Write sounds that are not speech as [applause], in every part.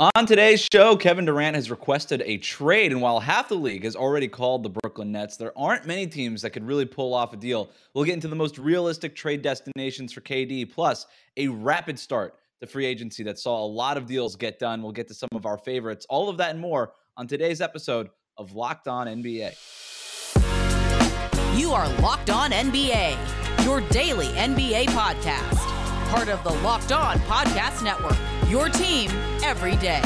On today's show, Kevin Durant has requested a trade, and while half the league has already called the Brooklyn Nets, there aren't many teams that could really pull off a deal. We'll get into the most realistic trade destinations for KD, plus a rapid start to free agency that saw a lot of deals get done. We'll get to some of our favorites, all of that and more on today's episode of Locked On NBA. You are Locked On NBA, your daily NBA podcast, part of the Locked On Podcast Network your team every day.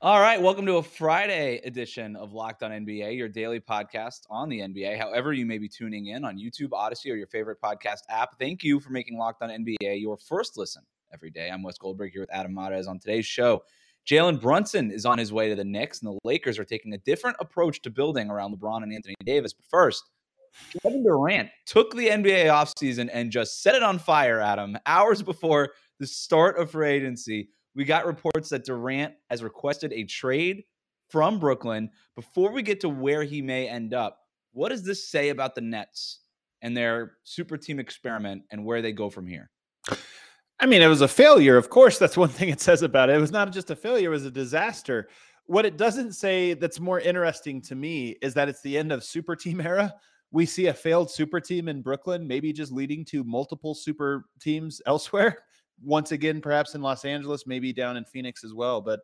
All right, welcome to a Friday edition of Locked On NBA, your daily podcast on the NBA. However, you may be tuning in on YouTube, Audacy, or your favorite podcast app. Thank you for making Locked On NBA your first listen every day. I'm Wes Goldberg here with Adam Mares on today's show. Jalen Brunson is on his way to the Knicks, and the Lakers are taking a different approach to building around LeBron and Anthony Davis. But first, Kevin Durant took the NBA offseason and just set it on fire, Adam, hours before the start of free agency, we got reports that Durant has requested a trade from Brooklyn. Before we get to where he may end up, what does this say about the Nets and their super team experiment and where they go from here? I mean, it was a failure. Of course, that's one thing it says about it. It was not just a failure, it was a disaster. What it doesn't say that's more interesting to me is that it's the end of super team era. We see a failed super team in Brooklyn, maybe just leading to multiple super teams elsewhere once again, perhaps in Los Angeles, maybe down in Phoenix as well. But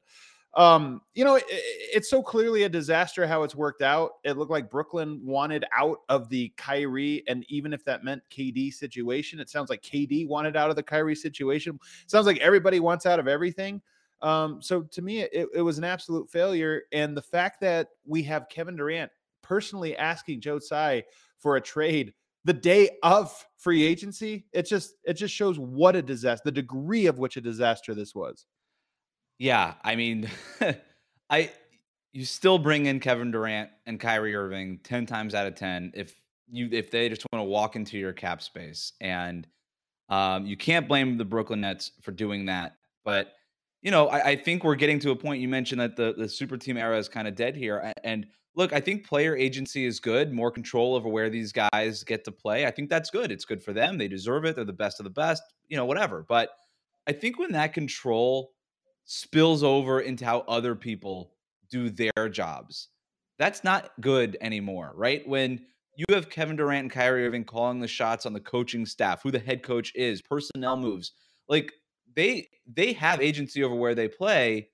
um, you know, it, it's so clearly a disaster how it's worked out. It looked like Brooklyn wanted out of the Kyrie, and even if that meant KD situation, it sounds like KD wanted out of the Kyrie situation. sounds like everybody wants out of everything. Um, so to me, it, it was an absolute failure. And the fact that we have Kevin Durant personally asking Joe Tsai for a trade the day of free agency, it just it just shows what a disaster, the degree of which a disaster this was. Yeah, I mean, [laughs] I you still bring in Kevin Durant and Kyrie Irving 10 times out of 10 if you if they just want to walk into your cap space and um, you can't blame the Brooklyn Nets for doing that. But you know, I, I, think we're getting to a point. You mentioned that the the super team era is kind of dead here, and look, I think player agency is good, more control over where these guys get to play. I think that's good. It's good for them. They deserve it. They're the best of the best, you know, whatever. But I think when that control spills over into how other people do their jobs, that's not good anymore, right? When you have Kevin Durant and Kyrie Irving calling the shots on the coaching staff, who the head coach is, personnel moves, like they they have agency over where they play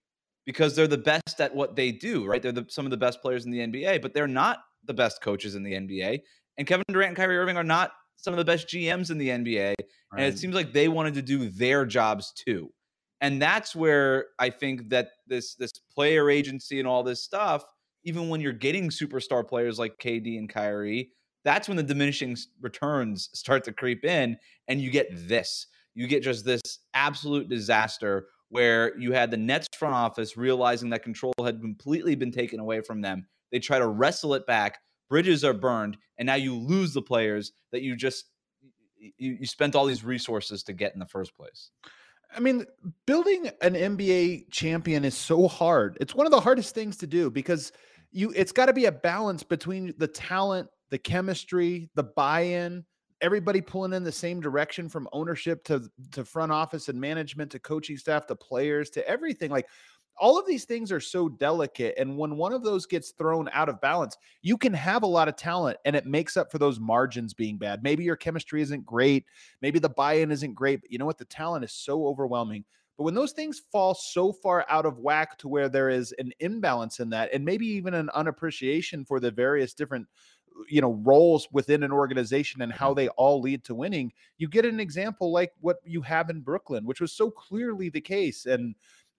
because they're the best at what they do, right? They're the, some of the best players in the NBA, but they're not the best coaches in the NBA. And Kevin Durant and Kyrie Irving are not some of the best GMs in the NBA. Right. And it seems like they wanted to do their jobs too. And that's where I think that this this player agency and all this stuff, even when you're getting superstar players like KD and Kyrie, that's when the diminishing returns start to creep in and you get this. You get just this absolute disaster where you had the Nets front office realizing that control had completely been taken away from them. They try to wrestle it back. Bridges are burned, and now you lose the players that you just you, you spent all these resources to get in the first place. I mean, building an NBA champion is so hard. It's one of the hardest things to do because you it's got to be a balance between the talent, the chemistry, the buy-in, everybody pulling in the same direction from ownership to to front office and management to coaching staff to players to everything like all of these things are so delicate and when one of those gets thrown out of balance you can have a lot of talent and it makes up for those margins being bad. Maybe your chemistry isn't great maybe the buy-in isn't great but you know what? The talent is so overwhelming. But when those things fall so far out of whack to where there is an imbalance in that and maybe even an unappreciation for the various different you know roles within an organization and how mm-hmm. they all lead to winning you get an example like what you have in brooklyn which was so clearly the case and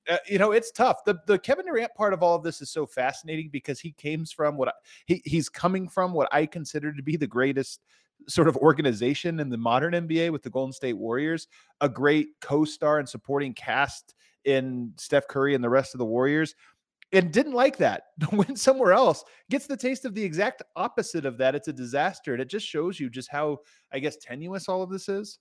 uh, you know it's tough the the kevin durant part of all of this is so fascinating because he came from what I, he, he's coming from what i consider to be the greatest sort of organization in the modern nba with the golden state warriors a great co-star and supporting cast in steph curry and the rest of the warriors and didn't like that. [laughs] Went somewhere else, gets the taste of the exact opposite of that. It's a disaster. And it just shows you just how, I guess, tenuous all of this is.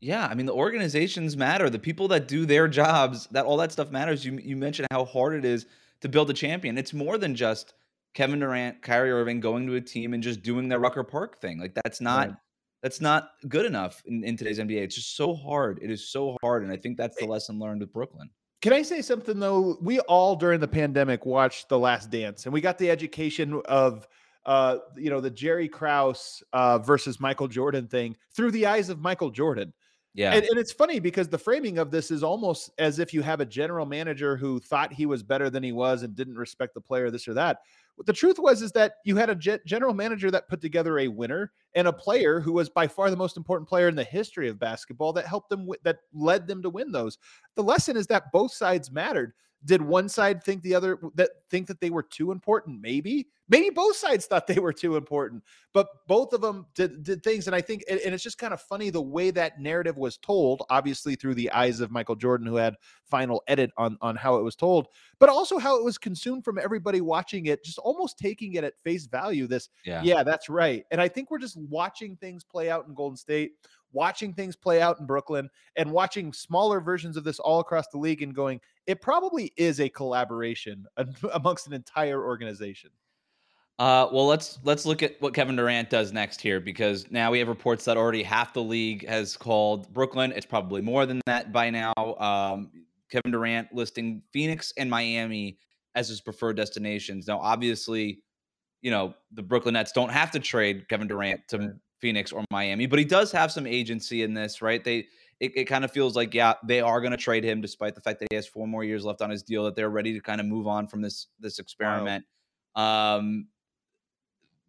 Yeah, I mean the organizations matter. The people that do their jobs, that all that stuff matters. You you mentioned how hard it is to build a champion. It's more than just Kevin Durant, Kyrie Irving going to a team and just doing their Rucker Park thing. Like that's not right. that's not good enough in, in today's NBA. It's just so hard. It is so hard, and I think that's the lesson learned with Brooklyn Can I say something though? We all during the pandemic watched The Last Dance, and we got the education of uh, you know, the Jerry Krause uh, versus Michael Jordan thing through the eyes of Michael Jordan. Yeah. And, and, it's funny because the framing of this is almost as if you have a general manager who thought he was better than he was and didn't respect the player, this or that. The truth was is that you had a general manager that put together a winner and a player who was by far the most important player in the history of basketball that helped them, w- that led them to win those. The lesson is that both sides mattered. Did one side think the other that think that they were too important? Maybe. Maybe both sides thought they were too important, but both of them did, did things. And I think, and it's just kind of funny the way that narrative was told, obviously through the eyes of Michael Jordan, who had final edit on, on how it was told, but also how it was consumed from everybody watching it, just almost taking it at face value. This, yeah, yeah that's right. And I think we're just watching things play out in Golden State watching things play out in Brooklyn and watching smaller versions of this all across the league and going, it probably is a collaboration [laughs] amongst an entire organization. Uh, well, let's let's look at what Kevin Durant does next here because now we have reports that already half the league has called Brooklyn. It's probably more than that by now. Um, Kevin Durant listing Phoenix and Miami as his preferred destinations. Now, obviously, you know the Brooklyn Nets don't have to trade Kevin Durant to. Phoenix or Miami, but he does have some agency in this, right? They it, it kind of feels like yeah they are going to trade him despite the fact that he has four more years left on his deal that they're ready to kind of move on from this this experiment. Wow. Um,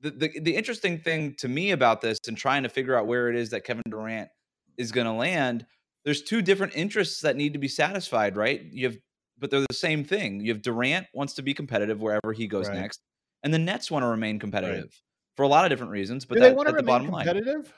the, the the interesting thing to me about this and trying to figure out where it is that Kevin Durant is going to land, there's two different interests that need to be satisfied, right? You have, but they're the same thing. You have Durant wants to be competitive wherever he goes right. next, and the Nets want to remain competitive right. For a lot of different reasons. But Do that, they want to the competitive? Line.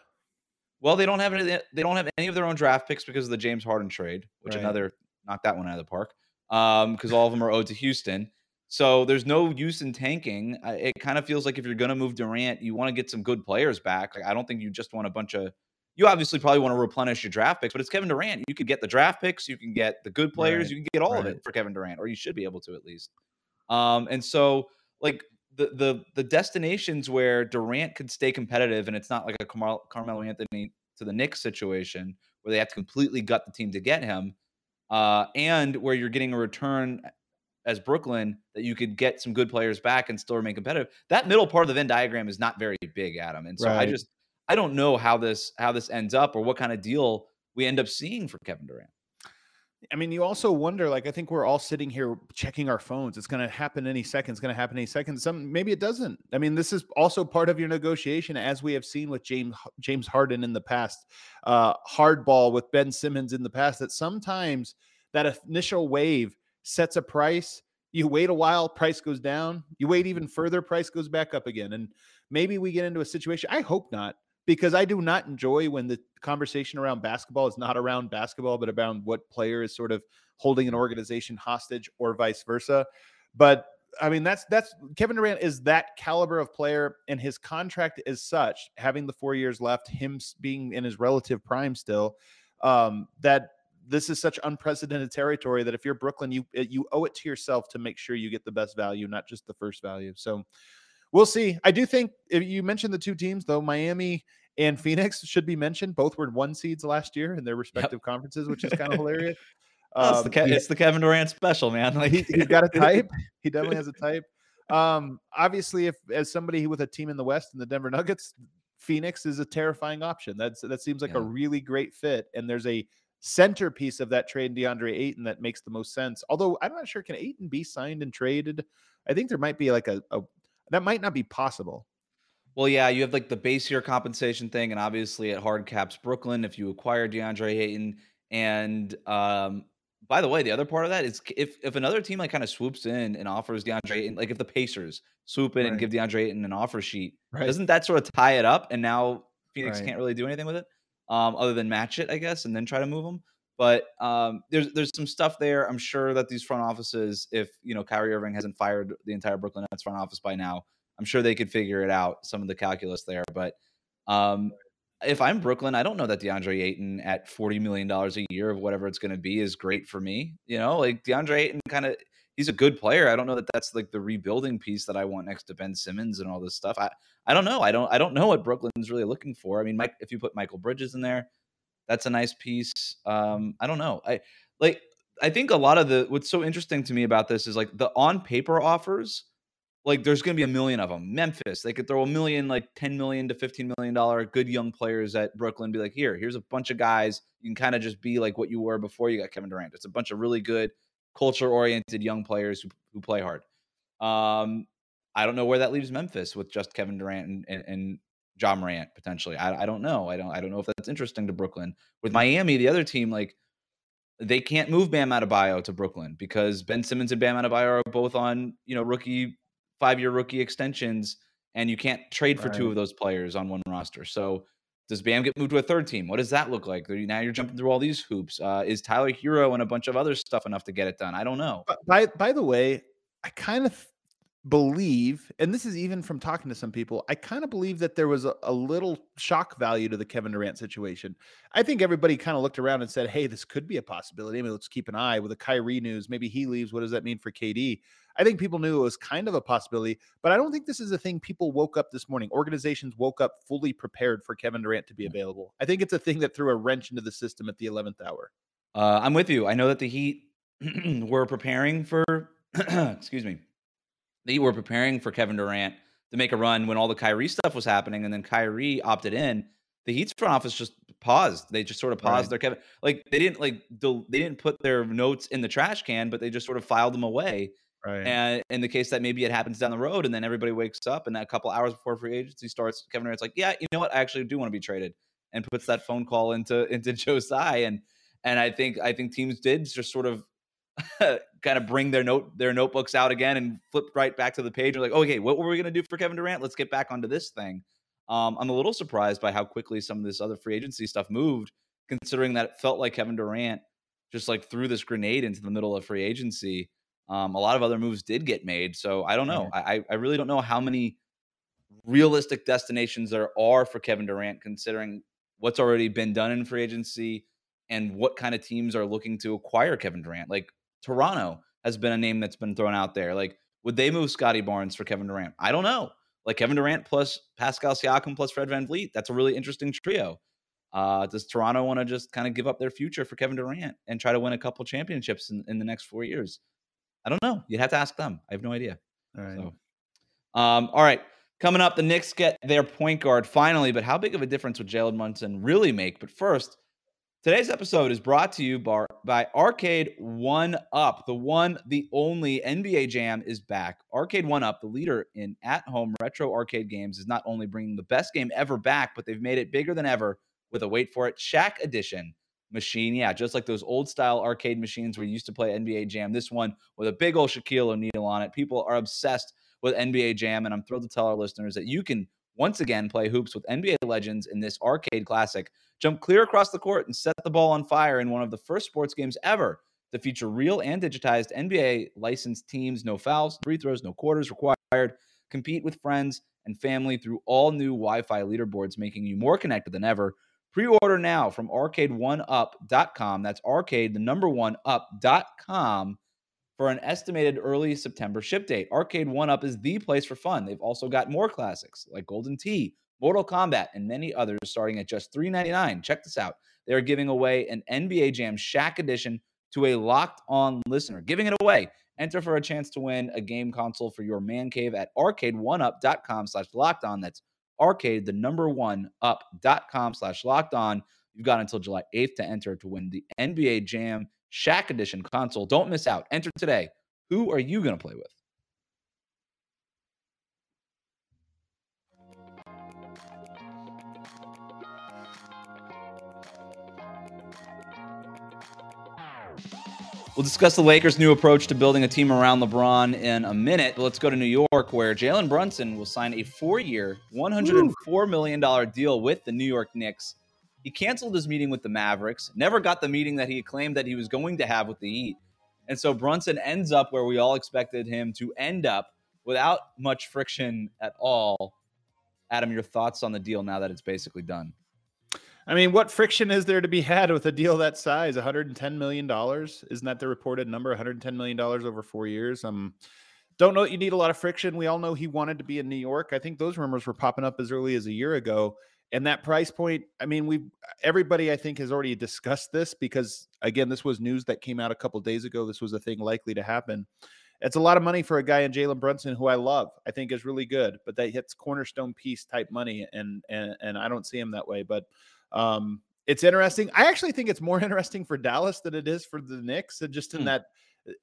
Well, they don't have any. They don't have any of their own draft picks because of the James Harden trade, which right. another knocked that one out of the park. Um, because all of them are owed to Houston. So there's no use in tanking. It kind of feels like if you're going to move Durant, you want to get some good players back. Like I don't think you just want a bunch of. You obviously probably want to replenish your draft picks, but it's Kevin Durant. You could get the draft picks, you can get the good players, right. you can get all right. of it for Kevin Durant, or you should be able to at least. Um, and so like the the the destinations where Durant could stay competitive, and it's not like a Carmelo, Carmelo Anthony to the Knicks situation where they have to completely gut the team to get him, uh, and where you're getting a return as Brooklyn that you could get some good players back and still remain competitive. That middle part of the Venn diagram is not very big, Adam, and so right. I just I don't know how this how this ends up or what kind of deal we end up seeing for Kevin Durant. I mean, you also wonder, like, I think we're all sitting here checking our phones. It's going to happen any second. It's going to happen any second. Some maybe it doesn't. I mean, this is also part of your negotiation, as we have seen with James James Harden in the past, uh, hardball with Ben Simmons in the past. That sometimes that initial wave sets a price. You wait a while, price goes down. You wait even further, price goes back up again. And maybe we get into a situation. I hope not because I do not enjoy when the conversation around basketball is not around basketball, but around what player is sort of holding an organization hostage or vice versa. But I mean, that's that's Kevin Durant is that caliber of player, and his contract is such, having the four years left, him being in his relative prime still, um, that this is such unprecedented territory that if you're Brooklyn, you you owe it to yourself to make sure you get the best value, not just the first value. So we'll see. I do think if you mentioned the two teams though, Miami and Phoenix should be mentioned. Both were one seeds last year in their respective yep. conferences, which is kind of hilarious. [laughs] Um, it's, the Ke- it's, the Kevin Durant special, man. Like [laughs] he, has got a type. He definitely has a [laughs] type. Um, obviously, if as somebody with a team in the West and the Denver Nuggets, Phoenix is a terrifying option. That's that seems like yeah. a really great fit. And there's a centerpiece of that trade, in DeAndre Ayton, that makes the most sense. Although I'm not sure can Ayton be signed and traded. I think there might be like a, a that might not be possible. Well, yeah, you have like the base year compensation thing, and obviously at hard caps Brooklyn, if you acquire DeAndre Ayton, and um, by the way, the other part of that is if if another team like kind of swoops in and offers DeAndre Ayton, like if the Pacers swoop in right. and give DeAndre Ayton an offer sheet, right. doesn't that sort of tie it up? And now Phoenix right. can't really do anything with it, um, other than match it, I guess, and then try to move them. But um, there's there's some stuff there. I'm sure that these front offices, if you know Kyrie Irving hasn't fired the entire Brooklyn Nets front office by now, I'm sure they could figure it out, some of the calculus there. But um, if I'm Brooklyn, I don't know that DeAndre Ayton at $40 million a year of whatever it's going to be is great for me. You know, like DeAndre Ayton kind of, he's a good player. I don't know that that's like the rebuilding piece that I want next to Ben Simmons and all this stuff. I, I don't know. I don't, I don't know what Brooklyn's really looking for. I mean, Mike, if you put Mikal Bridges in there, that's a nice piece. Um, I don't know. I like I think a lot of the what's so interesting to me about this is like the on paper offers like there's going to be a million of them. Memphis, they could throw a million, like 10 million to 15 million dollar good young players at Brooklyn. Be like, here, here's a bunch of guys. You can kind of just be like what you were before you got Kevin Durant. It's a bunch of really good, culture oriented young players who, who play hard. Um, I don't know where that leaves Memphis with just Kevin Durant and, and, and Ja Morant potentially. I, I don't know. I don't I don't know if that's interesting to Brooklyn. With Miami, the other team, like they can't move Bam Adebayo to Brooklyn because Ben Simmons and Bam Adebayo are both on you know rookie five year rookie extensions, and you can't trade for right. two of those players on one roster. So does Bam get moved to a third team? What does that look like? Now you're jumping through all these hoops. Uh, is Tyler Herro and a bunch of other stuff enough to get it done? I don't know. By by the way, I kind of believe, and this is even from talking to some people, I kind of believe that there was a, a, little shock value to the Kevin Durant situation. I think everybody kind of looked around and said, hey, this could be a possibility. I mean, let's keep an eye with the Kyrie news. Maybe he leaves. What does that mean for KD? I think people knew it was kind of a possibility, but I don't think this is a thing people woke up this morning. Organizations woke up fully prepared for Kevin Durant to be available. I think it's a thing that threw a wrench into the system at the 11th hour. Uh, I'm with you. I know that the Heat [clears throat] were preparing for, [clears throat] excuse me, they were preparing for Kevin Durant to make a run when all the Kyrie stuff was happening, and then Kyrie opted in. The Heat's front office just paused. They just sort of paused right. their Kevin. Like they didn't like they didn't put their notes in the trash can, but they just sort of filed them away. Right. And in the case that maybe it happens down the road, and then everybody wakes up, and a couple hours before free agency starts, Kevin Durant's like, "Yeah, you know what? I actually do want to be traded," and puts that phone call into into [laughs] Joe Tsai, and and I think I think teams did just sort of [laughs] kind of bring their note their notebooks out again and flip right back to the page. And like, okay, what were we going to do for Kevin Durant? Let's get back onto this thing. Um, I'm a little surprised by how quickly some of this other free agency stuff moved, considering that it felt like Kevin Durant just like threw this grenade into the middle of free agency. Um, a lot of other moves did get made, so I don't know. I I really don't know how many realistic destinations there are for Kevin Durant, considering what's already been done in free agency and what kind of teams are looking to acquire Kevin Durant. Like Toronto has been a name that's been thrown out there. Like, would they move Scottie Barnes for Kevin Durant? I don't know. Like Kevin Durant plus Pascal Siakam plus Fred VanVleet. That's a really interesting trio. Uh, does Toronto want to just kind of give up their future for Kevin Durant and try to win a couple championships in, in the next four years? I don't know. You'd have to ask them. I have no idea. All right. So, um, all right. Coming up, the Knicks get their point guard finally, but how big of a difference would Jalen Brunson really make? But first, Today's episode is brought to you by, by Arcade One Up. The one, the only NBA Jam is back. Arcade One Up, the leader in at home retro arcade games, is not only bringing the best game ever back, but they've made it bigger than ever with a wait for it Shaq Edition machine. Yeah, just like those old style arcade machines where you used to play NBA Jam. This one with a big old Shaquille O'Neal on it. People are obsessed with NBA Jam, and I'm thrilled to tell our listeners that you can once again play hoops with NBA legends in this arcade classic. Jump clear across the court and set the ball on fire in one of the first sports games ever to feature real and digitized NBA licensed teams, no fouls, free throws, no quarters required. Compete with friends and family through all new Wi Fi leaderboards, making you more connected than ever. Pre order now from arcade1up.com. That's arcade, the number one up.com for an estimated early September ship date. Arcade One Up is the place for fun. They've also got more classics like Golden Tee, Mortal Kombat, and many others starting at just $3.99. Check this out. They are giving away an NBA Jam Shaq edition to a locked on listener. Giving it away. Enter for a chance to win a game console for your man cave at arcade1up.com slash locked on. That's arcade, the number one up.com slash locked on. You've got until July 8th to enter to win the NBA Jam Shaq Edition console. Don't miss out. Enter today. Who are you going to play with? We'll discuss the Lakers' new approach to building a team around LeBron in a minute. But let's go to New York, where Jalen Brunson will sign a four year, $104 million deal with the New York Knicks he canceled his meeting with the Mavericks, never got the meeting that he claimed that he was going to have with the Heat. And so Brunson ends up where we all expected him to end up without much friction at all. Adam, your thoughts on the deal now that it's basically done? I mean, what friction is there to be had with a deal that size? $110 million? Isn't that the reported number? $110 million over four years? Um, don't know that you need a lot of friction. We all know he wanted to be in New York. I think those rumors were popping up as early as a year ago. And that price point, I mean, we everybody I think has already discussed this because again, this was news that came out a couple days ago. This was a thing likely to happen. It's a lot of money for a guy in Jalen Brunson who I love. I think is really good, but that hits cornerstone piece type money, and and and I don't see him that way. But um, it's interesting. I actually think it's more [laughs] interesting for Dallas than it is for the Knicks, and just in hmm. that uh,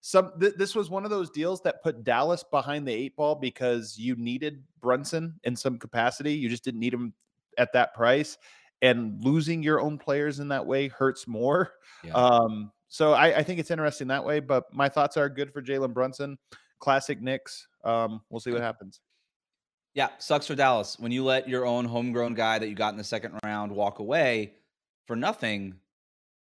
some th- this was one of those deals that put Dallas behind the eight ball because you needed Brunson in some capacity. You just didn't need him at that price, and losing your own players in that way hurts more. [laughs] Yeah. Um, so I, I, think it's interesting that way. But my thoughts are good for Jalen Brunson, classic Knicks. Um, we'll see what happens. Yeah, sucks for Dallas when you let your own homegrown guy that you got in the second round walk away for nothing.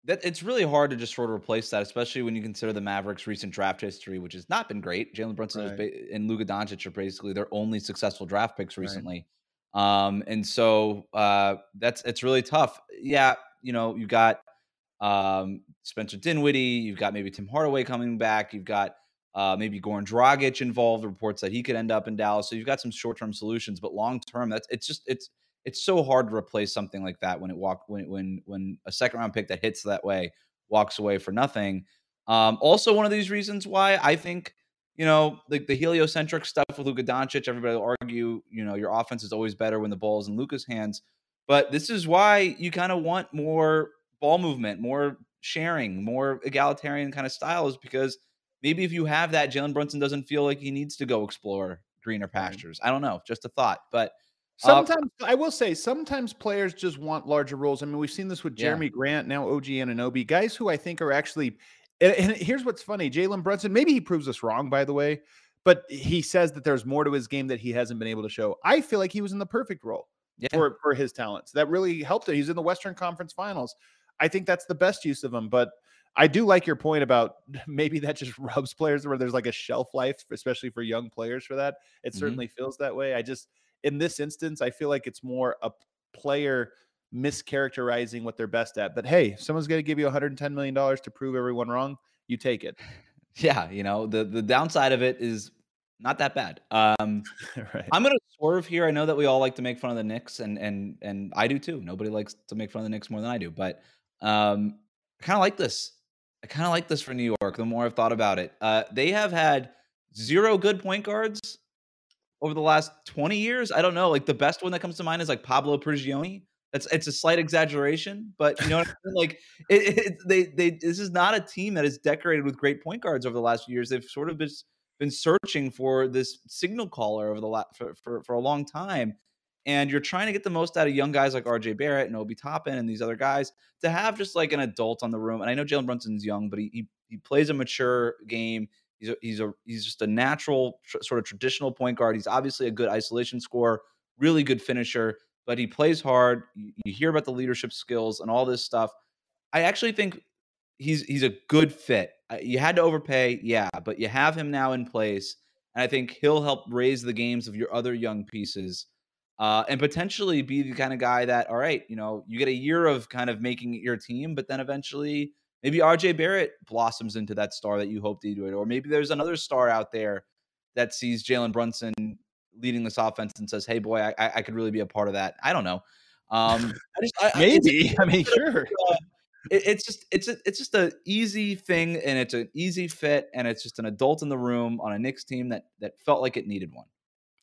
That it's really hard to just sort of replace that, especially when you consider the Mavericks' recent draft history, which has not been great. Jalen Brunson right. ba- and Luka Doncic are basically their only successful draft picks recently. Right. Um, and so uh, that's it's really tough. Yeah, you know, you got um, Spencer Dinwiddie, you've got maybe Tim Hardaway coming back, you've got uh, maybe Goran Dragic involved. Reports that he could end up in Dallas. So you've got some short term solutions, but long term, that's it's just it's it's so hard to replace something like that when it walk when when when a second round pick that hits that way walks away for nothing. Um, also, one of these reasons why I think you know like the, heliocentric stuff with Luka Doncic. Everybody will argue, you know, your offense is always better when the ball is in Luka's hands. But this is why you kind of want more ball movement, more sharing, more egalitarian kind of styles because maybe if you have that, Jalen Brunson doesn't feel like he needs to go explore greener pastures. I don't know, just a thought, but. Uh sometimes uh, I will say sometimes players just want larger roles. I mean, we've seen this with Jeremy yeah. Grant, now OG Anunoby, guys who I think are actually. And, and here's what's funny: Jalen Brunson. Maybe he proves us wrong, by the way, but he says that there's more to his game that he hasn't been able to show. I feel like he was in the perfect role yeah. for for his talents. That really helped him. He's in the Western Conference Finals. I think that's the best use of him. But I do like your point about [laughs] maybe that just rubs players where there's like a shelf life, especially for young players for that. It mm-hmm. certainly feels that way. I just, in this instance, I feel like it's more a player mischaracterizing what they're best at. But hey, someone's going to give you 110 million dollars to prove everyone wrong. You take it. [laughs] Yeah, you know the the downside of it is not that bad. Um, [laughs] right. I'm gonna swerve here. I know that we all like to make fun of the Knicks, and and and I do too. Nobody likes to make fun of the Knicks more than I do, but um, I kind of like this. I kind of like this for New York. The more I've thought about it, uh, they have had zero good point guards over the last 20 years. I don't know. Like the best one that comes to mind is like Pablo Prigioni. That's it's a slight exaggeration, but you know I mean? Like it, it, they they this is not a team that is decorated with great point guards over the last few years. They've sort of been been searching for this signal caller over the last for, for, for a long time and you're trying to get the most out of young guys like RJ Barrett and Obi Toppin and these other guys to have just like an adult on the room. And I know Jalen Brunson's young, but he, he, he plays a mature game. He's a, he's a he's just a natural tr- sort of traditional point guard. He's obviously a good isolation scorer, really good finisher, but he plays hard. You, hear about the leadership skills and all this stuff. I actually think he's he's a good fit. You had to overpay, yeah, but you have him now in place, and I think he'll help raise the games of your other young pieces uh, and potentially be the kind of guy that, all right, you know, you get a year of kind of making your team, but then eventually maybe RJ Barrett blossoms into that star that you hoped he would, or maybe there's another star out there that sees Jalen Brunson leading this offense and says, "Hey, boy, I, I could really be a part of that." I don't know. Um, [laughs] I just I, maybe. I, mean, sure. Uh, it, it's just it's a, it's just an easy thing, and it's an easy fit, and it's just an adult in the room on a Knicks team that that felt like it needed one.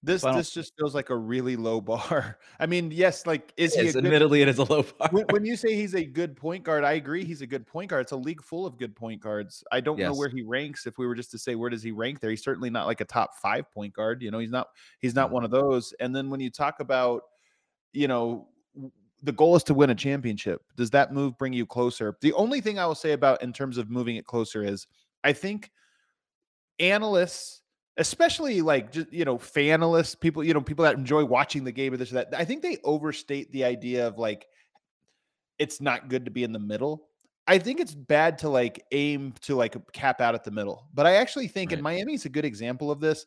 This this just feels like a really low bar. [laughs] I mean, yes, like is he? Good, admittedly, it is a low [laughs] bar. when, when, you say he's a good point guard, I agree. He's a good point guard. It's a league full of good point guards. I don't yes. know where he ranks. If we were just to say where does he rank there, he's certainly not like a top five point guard. You know, he's not. He's not one of those. And then when you talk about, you know, the goal is to win a championship. Does that move bring you closer? The only thing I will say about in terms of moving it closer is I think analysts especially like just you know fanalists people you know people that enjoy watching the game or this or that i think they overstate the idea of like it's not good to be in the middle i think it's bad to like aim to like cap out at the middle but i actually think right. and miami's a good example of this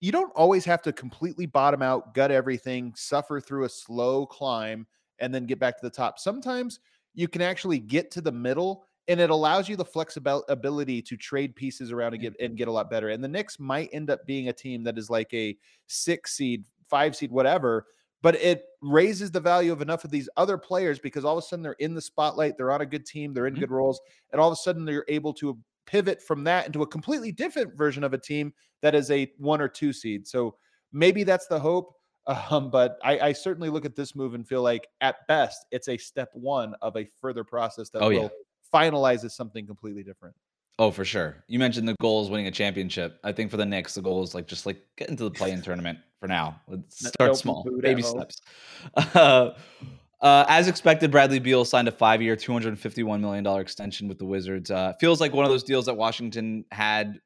you don't always have to completely bottom out gut everything suffer through a slow climb and then get back to the top sometimes you can actually get to the middle and it allows you the flexibility to trade pieces around and get and get a lot better. And the Knicks might end up being a team that is like a six seed, five seed, whatever. but it raises the value of enough of these other players because all of a sudden they're in the spotlight, they're on a good team, they're in Mhm. good roles, and all of a sudden they're able to pivot from that into a completely different version of a team that is a one or two seed. So maybe that's the hope. [laughs] Um, but I, I certainly look at this move and feel like at best it's a step one of a further process that Oh, will yeah. Finalize as something completely different. Oh, for sure. You mentioned the goal is winning a championship. I think for the Knicks, the goal is like just like get into the play-in tournament for now. Let's start small, baby steps. Uh, uh, as expected, Bradley Beal signed a five-year, two hundred fifty-one million dollar extension with the Wizards. Uh, feels like one of those deals that Washington had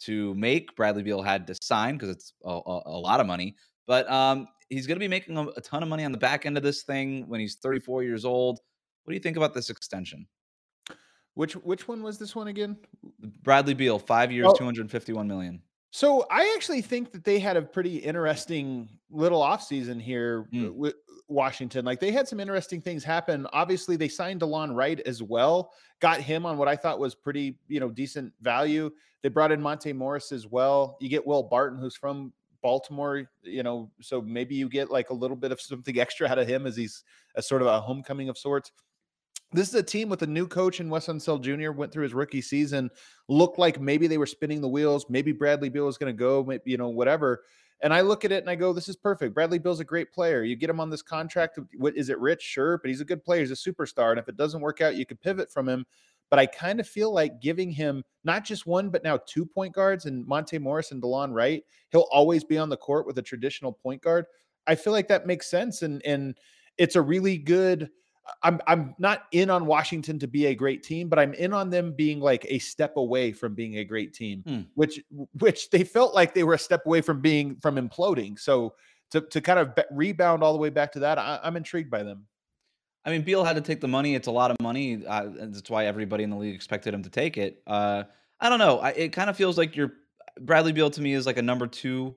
to make. Bradley Beal had to sign because it's a, a, a lot of money. But um, he's going to be making a, a ton of money on the back end of this thing when he's 34 years old. What do you think about this extension? Which which one was this one again? Bradley Beal, five years, Oh. 251 million. So I actually think that they had a pretty interesting little offseason here Mm. with Washington. Like they had some interesting things happen. Obviously, they signed DeLon Wright as well, got him on what I thought was pretty, you know, decent value. They brought in Monte Morris as well. You get Will Barton, who's from Baltimore, you know, so maybe you get like a little bit of something [laughs] extra out of him as he's a sort of a homecoming of sorts. This is a team with a new coach in Wes Unseld Jr. Went through his rookie season, looked like maybe they were spinning the wheels. Maybe Bradley Beal was going to go, maybe, you know, whatever. And I look at it and I go, this is perfect. Bradley Beal's a great player. You get him on this contract. What is it rich? Sure, but he's a good player. He's a superstar. And if it doesn't work out, you could pivot from him. But I kind of feel like giving him not just one, but now two point guards and Monte Morris and DeLon Wright. He'll always be on the court with a traditional point guard. I feel like that makes sense. And and it's a really good. I'm I'm not in on Washington to be a great team, but I'm in on them being like a step away from being a great team, Hmm. which which they felt like they were a step away from being from imploding. So to to kind of rebound all the way back to that, I, I'm intrigued by them. I mean, Beal had to take the money. It's a lot of money. Uh, and that's why everybody in the league expected him to take it. Uh, I don't know. I, it kind of feels like you're Bradley Beal to me is like a number two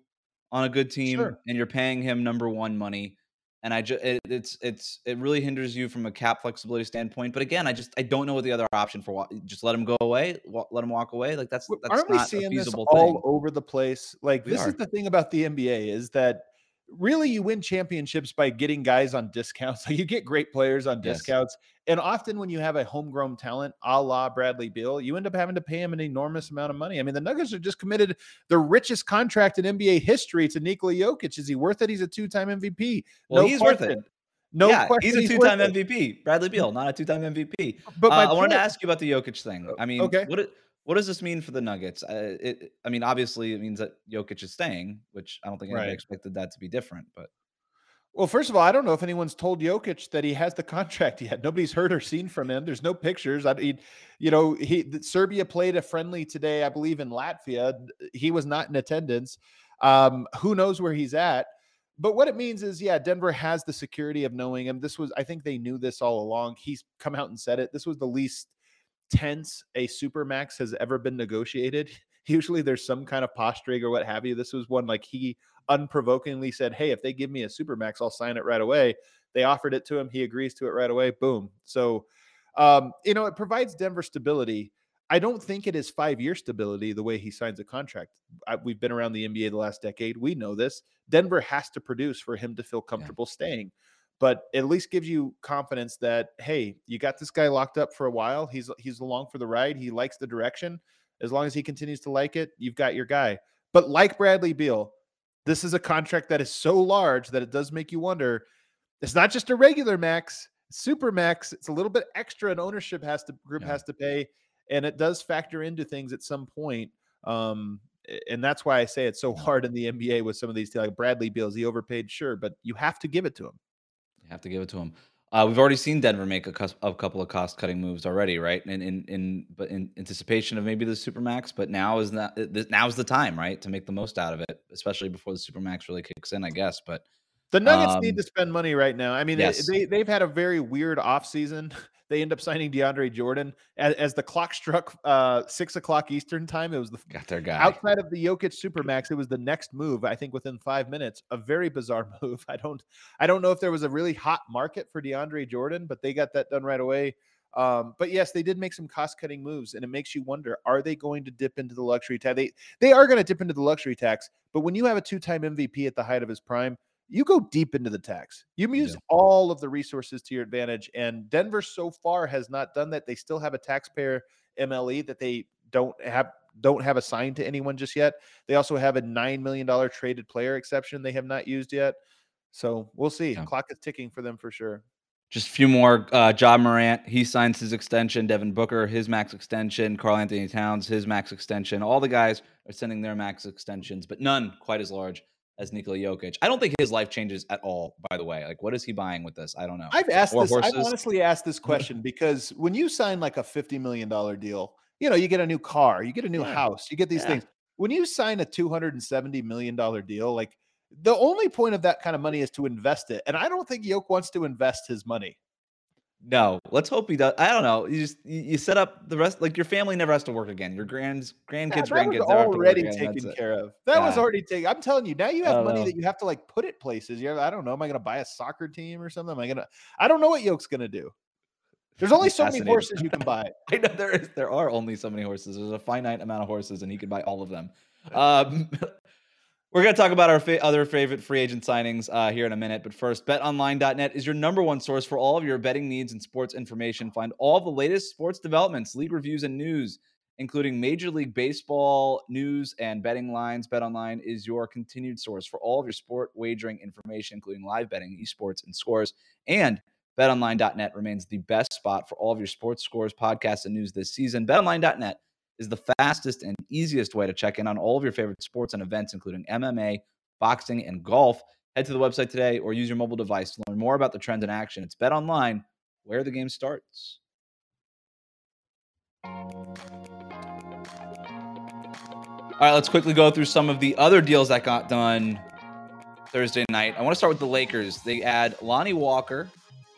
on a good team, Sure. and you're paying him number one money. And I just it, it's it's it really hinders you from a cap flexibility standpoint. But again, I just I don't know what the other option for just let him go away, let him walk away. Like that's that's Aren't we seeing this all thing. over the place? Like We this are. is the thing about the NBA is that really you win championships by getting guys on discounts. [laughs] Like you get great players on Yes. discounts. And often when you have a homegrown talent, a la Bradley Beal, you end up having to pay him an enormous amount of money. I mean, the Nuggets are just committed the richest contract in NBA history to Nikola Jokic. Is he worth it? He's a two-time MVP. Well, no he's worth it. question. No yeah, question. he's a two-time. MVP. Bradley Beal, not a two-time MVP. But uh, I wanted to ask you about the Jokic thing. I mean, okay. what it, what does this mean for the Nuggets? Uh, it, I mean, obviously, it means that Jokic is staying, which I don't think anybody Right. expected that to be different. But Well, first of all, I don't know if anyone's told Jokic that he has the [laughs] contract yet. Nobody's heard or seen from him. There's no pictures. I, he, you know, he the- Serbia played a friendly today, I believe, in Latvia. He was not in attendance. Um, who knows where he's at? But what it means is, yeah, Denver has the security of knowing him. This was, I think, they knew this all along. He's come out and said it. This was the least tense a supermax has ever been negotiated. [laughs] Usually, there's some kind of posturing or what have you. This was one like he unprovokingly said, Hey, if they give me a supermax, I'll sign it right away. They offered it to him. He agrees to it right away. Boom. So, um, you know, it provides Denver stability. I don't think it is five year stability the way he signs a contract. I, we've been around the NBA the last decade. We know this. Denver has to produce for him to feel comfortable staying, but at least gives you confidence that hey, you got this guy locked up for a while. He's he's along for the ride. He likes the direction. As long as he continues to like it, you've got your guy. But like Bradley Beal, this is a contract that is so large that it does make you wonder. It's not just a regular max, super max. It's a little bit extra, and ownership has to group Yeah. has to pay, and it does factor into things at some point. Um, and that's why I say it's so [laughs] hard in the NBA with some of these like Bradley Beals. He overpaid, sure, but you have to give it to him. You have to give it to him. Uh, we've already seen Denver make a, a couple of cost-cutting moves already, right? In in in but in anticipation of maybe the supermax. But now is not now's the time, right, to make the most out of it, especially before the supermax really kicks in, I guess. But The Nuggets need Um, to spend money right now. I mean, they- yes. they, they've had a very weird offseason. [laughs] They end up signing DeAndre Jordan as, as the clock struck uh, six o'clock Eastern time. It was the got their guy. outside of the Jokic supermax. It was the next move. I think within five minutes, a very bizarre [laughs] move. I don't, I don't know if there was a really hot market for DeAndre Jordan, but they got that done right away. Um, but yes, they did make some cost cutting moves, and it makes you wonder: Are they going to dip into the luxury tax? They they are going to dip into the luxury tax. But when you have a two time MVP at the height of his prime, you go deep into the tax. You use Yeah. all of the resources to your advantage. And Denver so far has not done that. They still have a taxpayer MLE that they don't have don't have assigned to anyone just yet. They also have a nine million dollar traded player exception they have not used yet. So we'll see. Yeah. Clock is ticking for them for sure. Just a few more. Uh, Ja Morant, he signs his extension. Devin Booker, his max extension. Karl-Anthony Towns, his max extension. All the guys are sending their max extensions, but none quite as large as Nikola Jokic. I don't think his life changes at all, by the way. Like, what is he buying with this? I don't know. I've asked Or this. I've honestly asked this mm-hmm. question because when you sign like a fifty million dollar deal, you know, you get a new car, you get a new Yeah. house, you get these Yeah. things. When you sign a two hundred and seventy million dollar deal, like the only point of that kind of money is to invest it, and I don't think Yoke wants to invest his money. No, let's hope he does. I don't know. You just you, you set up the rest. Like your family never has to work again. Your grands, grandkids, that grandkids was never have to work already. Taken care of. That was already taken. I'm telling you, now you have money know. that you have to like put it places. You have, I don't know. Am I going to buy a soccer team or something? Am I going to? I don't know what Yoke's going to do. There's only so many horses you can buy. [laughs] I know there is there are only so many horses. There's a finite amount of horses, and he could buy all of them. [laughs] Um, [laughs] we're gonna talk about our fa- other favorite free agent signings uh, here in a minute, but first, BetOnline.net is your number one source for all of your betting needs and sports information. Find all the latest sports developments, league reviews, and news, including Major League Baseball news and betting lines. BetOnline is your continued source for all of your sport wagering information, including live betting, esports, and scores. And BetOnline.net remains the best spot for all of your sports scores, podcasts, and news this season. BetOnline.net is the fastest and easiest way to check in on all of your favorite sports and events, including MMA, boxing, and golf. Head to the website today or use your mobile device to learn more about the trends in action. It's BetOnline, where the game starts. All right, let's quickly go through some of the other deals that got done Thursday night. I want to start with the Lakers. They add Lonnie Walker,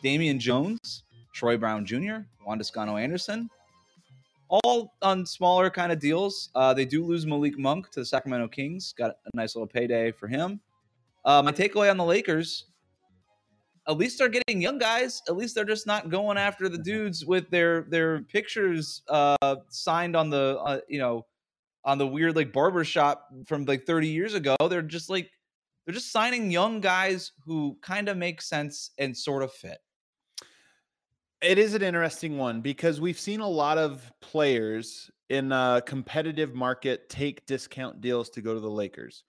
Damian Jones, Troy Brown Jr., Juan Toscano Anderson, all on smaller kind of deals. Uh, they do lose Malik Monk to the Sacramento Kings. Got a nice little payday for him. Uh, my takeaway on the Lakers: at least they're getting young guys. At least they're just not going after the dudes with their their pictures uh, signed on the uh, you know on the weird like barber shop from like 30 years ago. They're just like they're just signing young guys who kind of make sense and sort of fit. It is an interesting one because we've seen a lot of players in a competitive market take discount deals to go to the Lakers.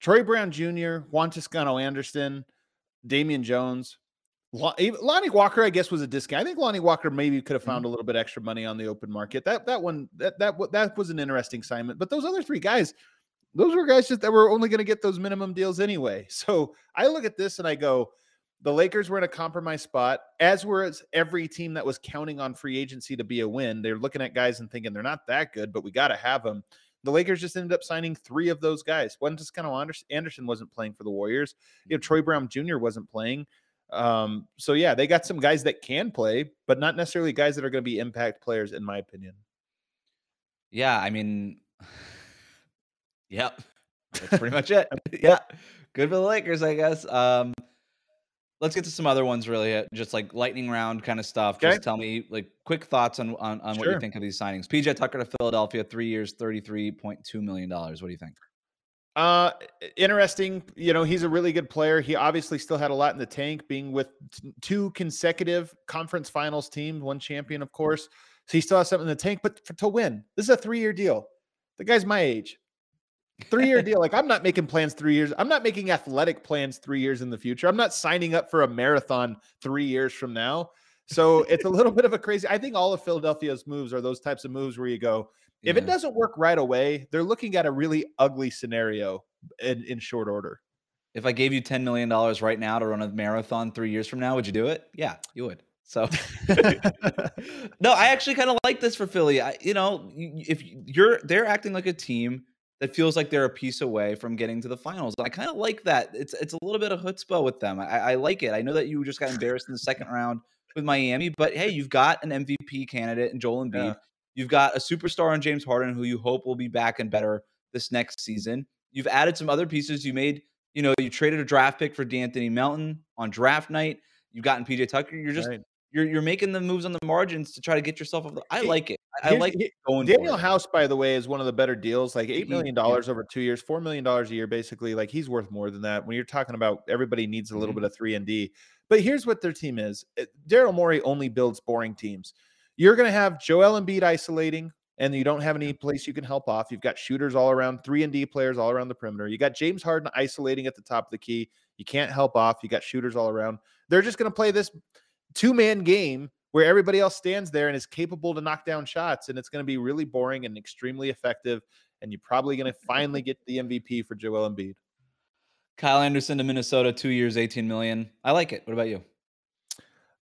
Troy Brown Jr., Juan Toscano Anderson, Damian Jones, Lonnie Walker, I guess, was a discount. I think Lonnie Walker maybe could have found mm-hmm. a little bit extra money on the open market. That that one that that that was an interesting assignment. But those other three guys, those were guys just that were only going to get those minimum deals anyway. [laughs] So I look at this and I go, the Lakers were in a compromised spot, as were every team that was counting on free agency to be a win. They're looking at guys and thinking they're not that good, but we got to have them. The Lakers just ended up signing three of those guys. Juan Toscano Anderson wasn't playing for the Warriors. You know, Troy Brown Jr. wasn't playing. Um, so yeah, they got some guys that can play, but not necessarily guys that are going to be impact players, in my opinion. Yeah, I mean, [sighs] yep, that's pretty [laughs] much it. [laughs] yeah, good for the Lakers, I guess. Um, let's get to some other ones, really, uh, just like lightning round kind of stuff. Okay. Just tell me, like, quick thoughts on on, on what you think of these signings. PJ Tucker to Philadelphia, three years, thirty three point two million dollars. What do you think? Uh, interesting. You know, he's a really good player. He obviously still had a lot in the tank, being with t- two consecutive conference finals teams, one champion, of course. So he still has something in the tank. But for, to win, this is a three-year deal. The guy's my age. Three-year deal. Like I'm not making plans three years. I'm not making athletic plans three years in the future. I'm not signing up for a marathon three years from now. So it's a little bit of a crazy. I think all of Philadelphia's moves are those types of moves where you go, if it doesn't work right away, they're looking at a really ugly scenario in, in short order. If I gave you ten million dollars right now to run a marathon three years from now, would you do it? Yeah, you would. So, [laughs] [laughs] no, I actually kind of like this for Philly. I, you know, if you're they're acting like a team that feels like they're a piece away from getting to the finals. I kind of like that. It's it's a little bit of chutzpah with them. I, I like it. I know that you just got embarrassed in the second round with Miami, but hey, you've got an MVP candidate in Joel Embiid. Yeah. You've got a superstar in James Harden who you hope will be back and better this next season. You've added some other pieces. You made, you know, you traded a draft pick for De'Anthony Melton on draft night. You've gotten PJ Tucker. You're just Right. You're you're making the moves on the margins to try to get yourself. Over the, I like it. I like going. Danuel House, by the way, is one of the better deals. Like eight million dollars over two years, four million dollars a year, basically. Like he's worth more than that. When you're talking about everybody needs a little mm-hmm. bit of three and D. But here's what their team is: eh, Daryl Morey only builds boring teams. You're going to have Joel Embiid isolating, and you don't have any place you can help off. You've got shooters all around, three and D players all around the perimeter. You got James Harden isolating at the top of the key. You can't help off. You got shooters all around. They're just going to play this two man game where everybody else stands there and is capable to knock down shots. And it's going to be really boring and extremely effective. And you're probably going to finally [laughs] get the MVP for Joel Embiid. Kyle Anderson to Minnesota, two years, 18 million. I like it. What about you?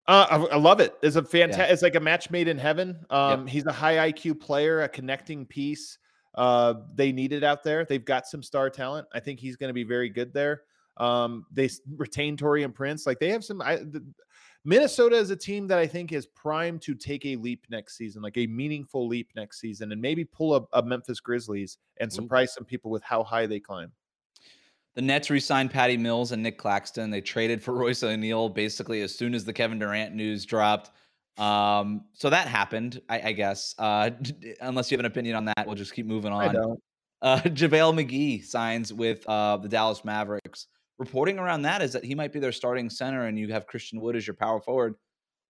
Uh, I, I, love it. It's a fantastic. Yeah. It's like a match made in heaven. Um, yep. He's a high IQ player, a connecting piece. Uh, they need it out there. They've got some star talent. I think he's going to be very good there. Um, they retain Taurean Prince. Like they have some. I, Minnesota is a team that I think is primed to take a leap next season, like a meaningful leap next season, and maybe pull a, a Memphis Grizzlies and surprise some people with how high they climb. The Nets re-signed Patty Mills and Nic Claxton. They traded for [laughs] Royce O'Neale basically as soon as the Kevin Durant news dropped. Um, so that happened, I, I guess. Uh, [laughs] unless you have an opinion on that, we'll just keep moving on. I don't. Uh, [laughs] JaVale McGee signs with uh, the Dallas Mavericks reporting around that is that he might be their starting center and you have Christian Wood as your power forward.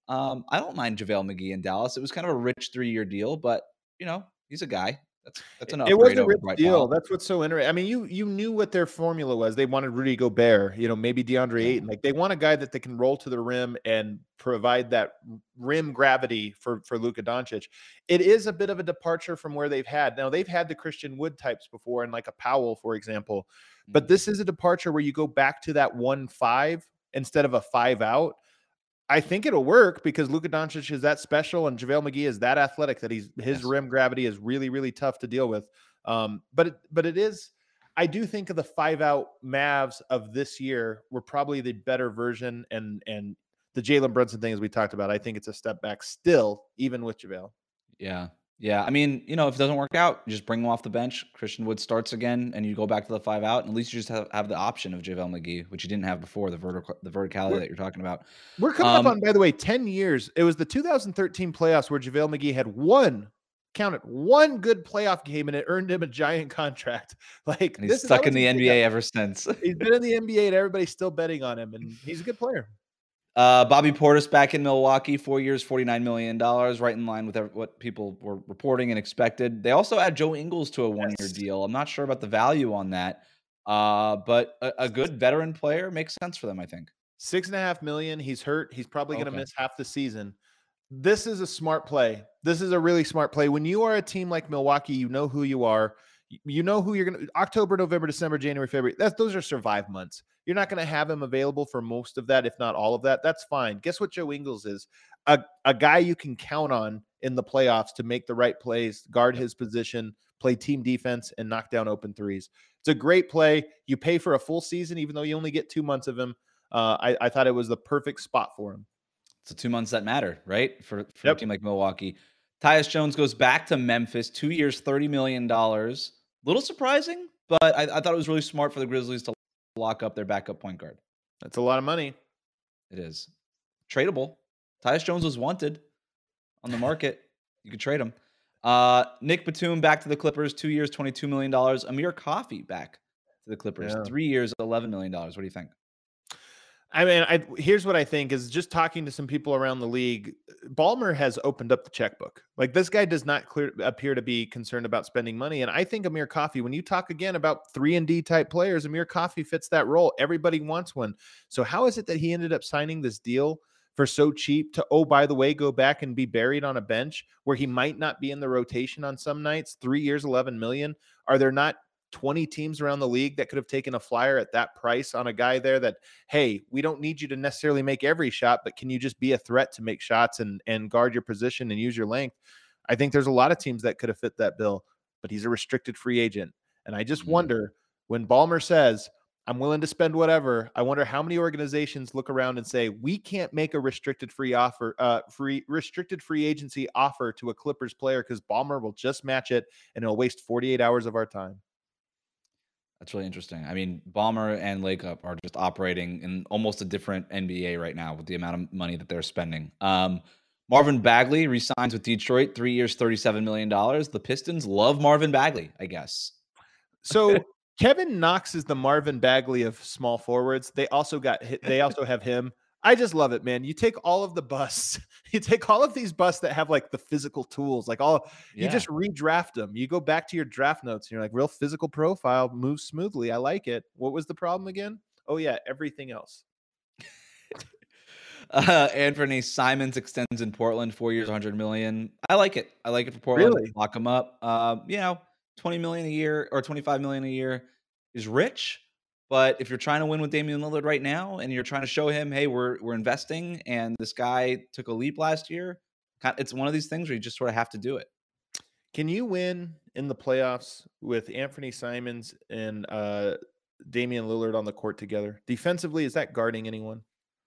Um, I don't mind JaVale McGee in Dallas. It was kind of a rich three year deal, but you know, he's a guy. That's that's enough. It was a rich deal. That's what's so interesting. I mean, you you knew what their formula was. They wanted Rudy Gobert, you know, maybe DeAndre Ayton. Like they want a guy that they can roll to the rim and provide that rim gravity for for Luka Doncic. It is a bit of a departure from where they've had. Now they've had the Christian Wood types before, and like a Powell, for example, but mm-hmm. this is a departure where you go back to that one five instead of a five out. I think it'll work because Luka Doncic is that special and JaVale McGee is that athletic that he's his yes. rim gravity is really, really tough to deal with. Um, but it, but it is I do think of the five out Mavs of this year were probably the better version and and the Jalen Brunson thing as we talked about. I think it's a step back still, even with JaVale. Yeah. Yeah, I mean, you know, if it doesn't work out, you just bring him off the bench. Christian Wood starts again, and you go back to the five out. And at least you just have, have the option of JaVale McGee, which you didn't have before the vertical the verticality we're, that you're talking about. We're coming um, up on, by the way, ten years. It was the 2013 playoffs where JaVale McGee had one counted one good playoff game, and it earned him a giant contract. [laughs] Like he's stuck in the NBA ever since. he's been in the [laughs] NBA, and everybody's still betting on him, and he's a good player. Uh, Bobby Portis back in Milwaukee, four years, $49 million, right in line with what people were reporting and expected. They also add Joe Ingles to a one year yes. deal. I'm not sure about the value on that, uh, but a, a, good veteran player makes sense for them, I think. Six and a half million. He's hurt. He's probably going to okay. miss half the season. This is a smart play. This is a really smart play. When you are a team like Milwaukee, you know who you are. You know who you're going to October, November, December, January, February. That's those are survive months. You're not going to have him available for most of that, if not all of that. That's fine. Guess what Joe Ingles is? A, a guy you can count on in the playoffs to make the right plays, guard his position, play team defense, and knock down open threes. It's a great play. You pay for a full season, even though you only get two months of him. Uh, I, I, thought it was the perfect spot for him. It's the two months that matter, right? For, for yep. a team like Milwaukee. Tyus Jones goes back to Memphis, two years, $30 million. Little surprising, but I, I thought it was really smart for the Grizzlies to lock up their backup point guard. That's a lot of money. It is tradable. Tyus Jones was wanted on the market. You could trade him. Uh, Nick Batum back to the Clippers, two years, $22 million. Amir Coffey back to the Clippers, yeah. three years, $11 million. What do you think? I mean, I, here's what I think is just talking to some people around the league. Ballmer has opened up the checkbook. Like this guy does not clear, appear to be concerned about spending money. And I think Amir Coffey, when you talk again about three and D type players, Amir Coffey fits that role. Everybody wants one. So how is it that he ended up signing this deal for so cheap to oh by the way go back and be buried on a bench where he might not be in the rotation on some nights? Three years, eleven million. Are there not 20 teams around the league that could have taken a flyer at that price on a guy there that hey we don't need you to necessarily make every shot but can you just be a threat to make shots and and guard your position and use your length i think there's a lot of teams that could have fit that bill but he's a restricted free agent and i just mm-hmm. wonder when Ballmer says I'm willing to spend whatever. I wonder how many organizations look around and say we can't make a restricted free offer, uh, free restricted free agency offer to a Clippers player because Ballmer will just match it and it'll waste 48 hours of our time. That's really interesting. I mean, Ballmer and Lacob are just operating in almost a different NBA right now with the amount of money that they're spending. Um, Marvin Bagley resigns with Detroit, three years, $37 million. The Pistons love Marvin Bagley, I guess. So Kevin Knox is the Marvin Bagley of small forwards. They also got they also have him. I just love it, man. You take all of the busts, [laughs] you take all of these busts that have like the physical tools, like all yeah. you just redraft them. You go back to your draft notes and you're like, real physical profile, moves smoothly. I like it. What was the problem again? Oh, yeah, everything else. [laughs] uh, Anfernee Simons extends in Portland, four years, 100 million. I like it. I like it for Portland. Really? Lock him up. Uh, you know, 20 million a year or 25 million a year is rich but if you're trying to win with Damian Lillard right now, and you're trying to show him, hey, we're we're investing, and this guy took a leap last year, it's one of these things where you just sort of have to do it. Can you win in the playoffs with Anfernee Simons and uh, Damian Lillard on the court together? Defensively, is that guarding anyone?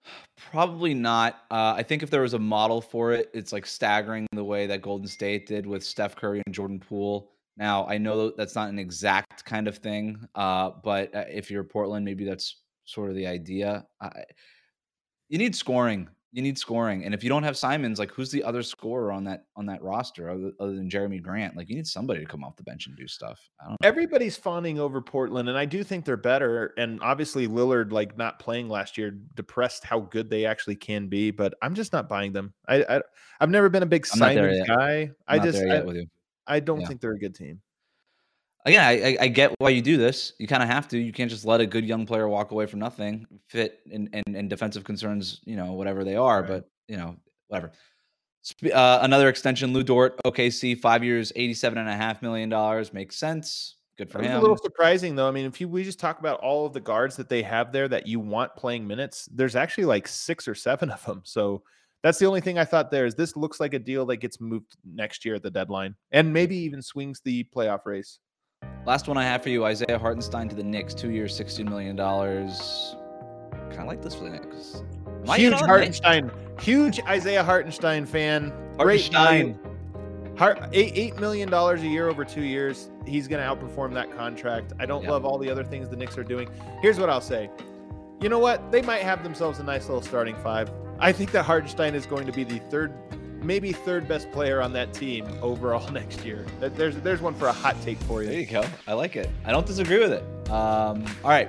[sighs] Probably not. Uh, I think if there was a model for it, it's like staggering the way that Golden State did with Steph Curry and Jordan Poole. Now, I know that's not an exact kind of thing, uh, but uh, if you're Portland, maybe that's sort of the idea. you need scoring. You need scoring, and if you don't have Simons, like who's the other scorer on that on that roster other, other than Jerami Grant? Like you need somebody to come off the bench and do stuff. Everybody's fawning over Portland, and I do think they're better. And obviously, Lillard, like not playing last year, depressed how good they actually can be. But I'm just not buying them. I, I have never been a big Simons guy. I'm I just I, I don't yeah. think they're a good team. Again, I, I get why you do this. You kind of have to. You can't just let a good young player walk away from nothing. Fit and and, and defensive concerns, you know, whatever they are. Right. But you know, whatever. Uh, another extension, Lu Dort, OKC, five years, eighty-seven and a half million dollars makes sense. Good for him. a little surprising though. I mean, if you we just talk about all of the guards that they have there that you want playing minutes, there's actually like six or seven of them. So that's the only thing I thought there is this looks like a deal that gets moved next year at the deadline and maybe even swings the playoff race. Last one I have for you Isaiah Hartenstein to the Knicks, two years, $16 million. Kind of like this for the Knicks. Huge Hartenstein, huge Isaiah Hartenstein fan. Hartenstein. Heart, eight, $8 million a year over two years. He's going to outperform that contract. I don't love all the other things the Knicks are doing. Here's what I'll say. You know what? They might have themselves a nice little starting five. I think that Hartenstein is going to be the third, maybe third best player on that team overall [laughs] next year. There's there's one for a hot take for you. There you go. I like it. I don't disagree with it. Um, all right.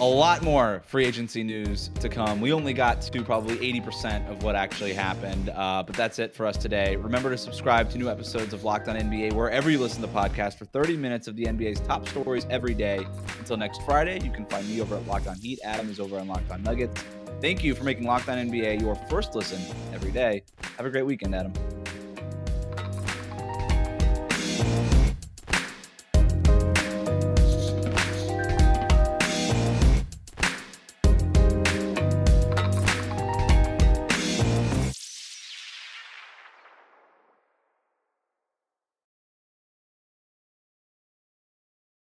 A lot more free agency news to come. We only got to probably 80% of what actually happened, uh, but that's it for us today. Remember to subscribe to new episodes of Locked On NBA wherever you listen to podcasts for 30 minutes of the NBA's top stories every day. Until next Friday, you can find me over at Locked On Heat. Adam is over on Locked On Nuggets. Thank you for making Locked On NBA your first listen every day. Have a great weekend, Adam.